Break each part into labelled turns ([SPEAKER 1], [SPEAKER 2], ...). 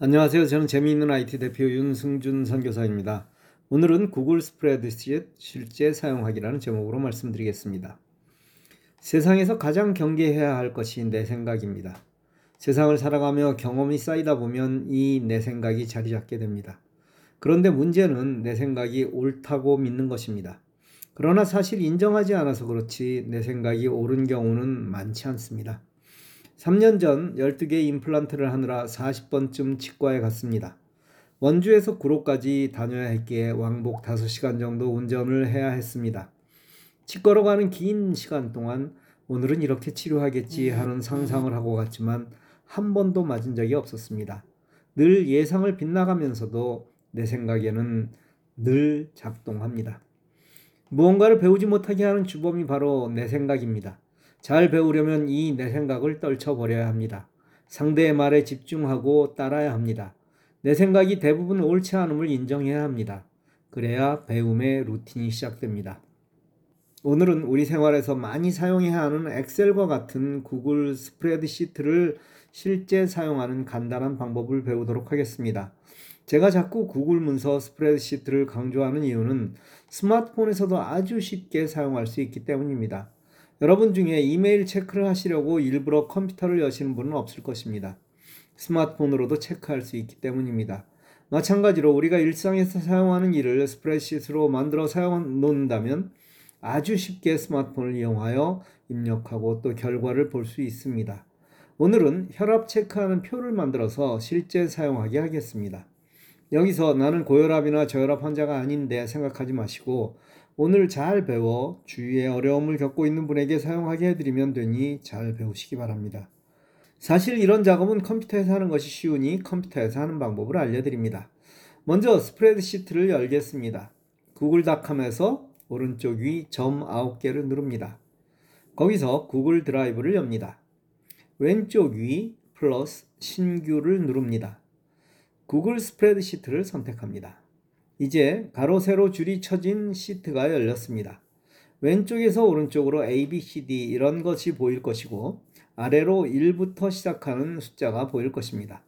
[SPEAKER 1] 안녕하세요. 저는 재미있는 IT 대표 윤승준 선교사입니다. 오늘은 구글 스프레드시트 실제 사용하기라는 제목으로 말씀드리겠습니다. 세상에서 가장 경계해야 할 것이 내 생각입니다. 세상을 살아가며 경험이 쌓이다 보면 이 내 생각이 자리 잡게 됩니다. 그런데 문제는 내 생각이 옳다고 믿는 것입니다. 그러나 사실 인정하지 않아서 그렇지 내 생각이 옳은 경우는 많지 않습니다. 3년 전 12개 임플란트를 하느라 40번쯤 치과에 갔습니다. 원주에서 구로까지 다녀야 했기에 왕복 5시간 정도 운전을 해야 했습니다. 치과로 가는 긴 시간 동안 오늘은 이렇게 치료하겠지 하는 상상을 하고 갔지만 한 번도 맞은 적이 없었습니다. 늘 예상을 빗나가면서도 내 생각에는 늘 작동합니다. 무언가를 배우지 못하게 하는 주범이 바로 내 생각입니다. 잘 배우려면 이 내 생각을 떨쳐버려야 합니다. 상대의 말에 집중하고 따라야 합니다. 내 생각이 대부분 옳지 않음을 인정해야 합니다. 그래야 배움의 루틴이 시작됩니다. 오늘은 우리 생활에서 많이 사용해야 하는 엑셀과 같은 구글 스프레드시트를 실제 사용하는 간단한 방법을 배우도록 하겠습니다. 제가 자꾸 구글 문서 스프레드시트를 강조하는 이유는 스마트폰에서도 아주 쉽게 사용할 수 있기 때문입니다. 여러분 중에 이메일 체크를 하시려고 일부러 컴퓨터를 여시는 분은 없을 것입니다. 스마트폰으로도 체크할 수 있기 때문입니다. 마찬가지로 우리가 일상에서 사용하는 일을 스프레드시트로 만들어 사용 놓는다면 아주 쉽게 스마트폰을 이용하여 입력하고 또 결과를 볼 수 있습니다. 오늘은 혈압 체크하는 표를 만들어서 실제 사용하게 하겠습니다. 여기서 나는 고혈압이나 저혈압 환자가 아닌데 생각하지 마시고 오늘 잘 배워 주위에 어려움을 겪고 있는 분에게 사용하게 해드리면 되니 잘 배우시기 바랍니다. 사실 이런 작업은 컴퓨터에서 하는 것이 쉬우니 컴퓨터에서 하는 방법을 알려드립니다. 먼저 스프레드시트를 열겠습니다. 구글닷컴에서 오른쪽 위 점 9개를 누릅니다. 거기서 구글 드라이브를 엽니다. 왼쪽 위 플러스 신규를 누릅니다. 구글 스프레드시트를 선택합니다. 이제 가로 세로 줄이 쳐진 시트가 열렸습니다. 왼쪽에서 오른쪽으로 A, B, C, D 이런 것이 보일 것이고 아래로 1부터 시작하는 숫자가 보일 것입니다.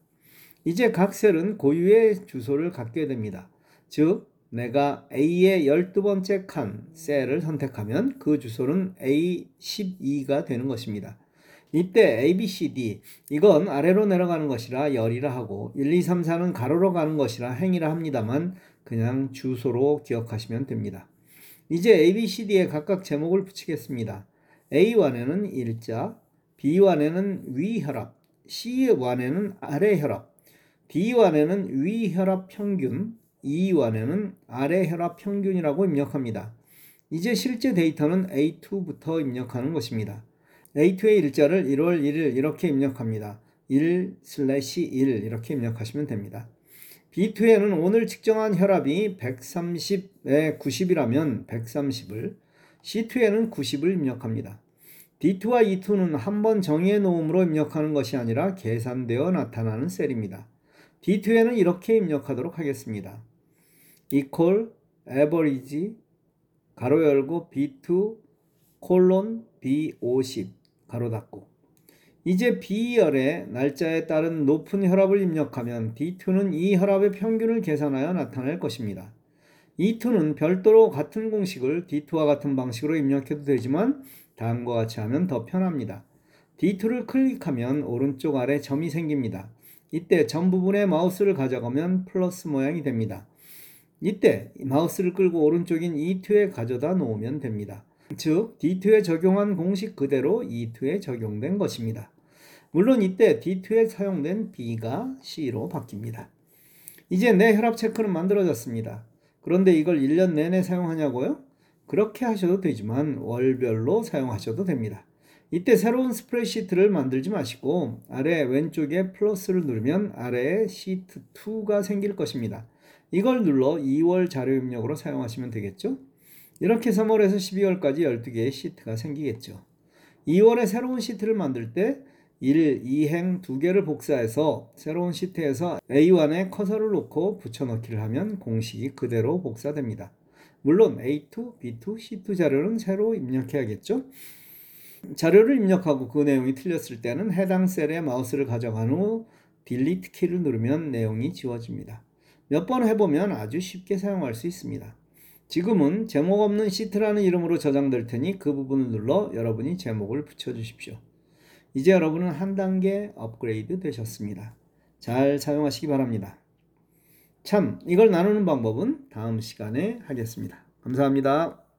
[SPEAKER 1] 이제 각 셀은 고유의 주소를 갖게 됩니다. 즉 내가 A의 12번째 칸 셀을 선택하면 그 주소는 A12가 되는 것입니다. 이때 A, B, C, D 이건 아래로 내려가는 것이라 열이라 하고 1, 2, 3, 4는 가로로 가는 것이라 행이라 합니다만 그냥 주소로 기억하시면 됩니다. 이제 A, B, C, D에 각각 제목을 붙이겠습니다. A1에는 일자, B1에는 위혈압, C1에는 아래혈압, D1에는 위혈압 평균, E1에는 아래혈압 평균이라고 입력합니다. 이제 실제 데이터는 A2부터 입력하는 것입니다. A2의 일자를 1월 1일 이렇게 입력합니다. 1 슬래시 1 이렇게 입력하시면 됩니다. B2에는 오늘 측정한 혈압이 130에 90이라면 130을, C2에는 90을 입력합니다. D2와 E2는 한 번 정의해 놓음으로 입력하는 것이 아니라 계산되어 나타나는 셀입니다. D2에는 이렇게 입력하도록 하겠습니다. equal average 가로 열고 B2 콜론 B50 가로 닫고 이제 B열의 날짜에 따른 높은 혈압을 입력하면 D2는 이 혈압의 평균을 계산하여 나타낼 것입니다. E2는 별도로 같은 공식을 D2와 같은 방식으로 입력해도 되지만 다음과 같이 하면 더 편합니다. D2를 클릭하면 오른쪽 아래 점이 생깁니다. 이때 점 부분에 마우스를 가져가면 플러스 모양이 됩니다. 이때 마우스를 끌고 오른쪽인 E2에 가져다 놓으면 됩니다. 즉 D2에 적용한 공식 그대로 E2에 적용된 것입니다. 물론 이때 D2에 사용된 B가 C로 바뀝니다. 이제 내 혈압 체크는 만들어졌습니다. 그런데 이걸 1년 내내 사용하냐고요? 그렇게 하셔도 되지만 월별로 사용하셔도 됩니다. 이때 새로운 스프레드시트를 만들지 마시고 아래 왼쪽에 플러스를 누르면 아래에 시트 2가 생길 것입니다. 이걸 눌러 2월 자료 입력으로 사용하시면 되겠죠? 이렇게 3월에서 12월까지 12개의 시트가 생기겠죠. 2월에 새로운 시트를 만들 때 1, 2행 2개를 복사해서 새로운 시트에서 A1에 커서를 놓고 붙여넣기를 하면 공식이 그대로 복사됩니다. 물론 A2, B2, C2 자료는 새로 입력해야겠죠. 자료를 입력하고 그 내용이 틀렸을 때는 해당 셀에 마우스를 가져간 후 딜리트 키를 누르면 내용이 지워집니다. 몇 번 해보면 아주 쉽게 사용할 수 있습니다. 지금은 제목 없는 시트라는 이름으로 저장될 테니 그 부분을 눌러 여러분이 제목을 붙여주십시오. 이제 여러분은 한 단계 업그레이드 되셨습니다. 잘 사용하시기 바랍니다. 참, 이걸 나누는 방법은 다음 시간에 하겠습니다. 감사합니다.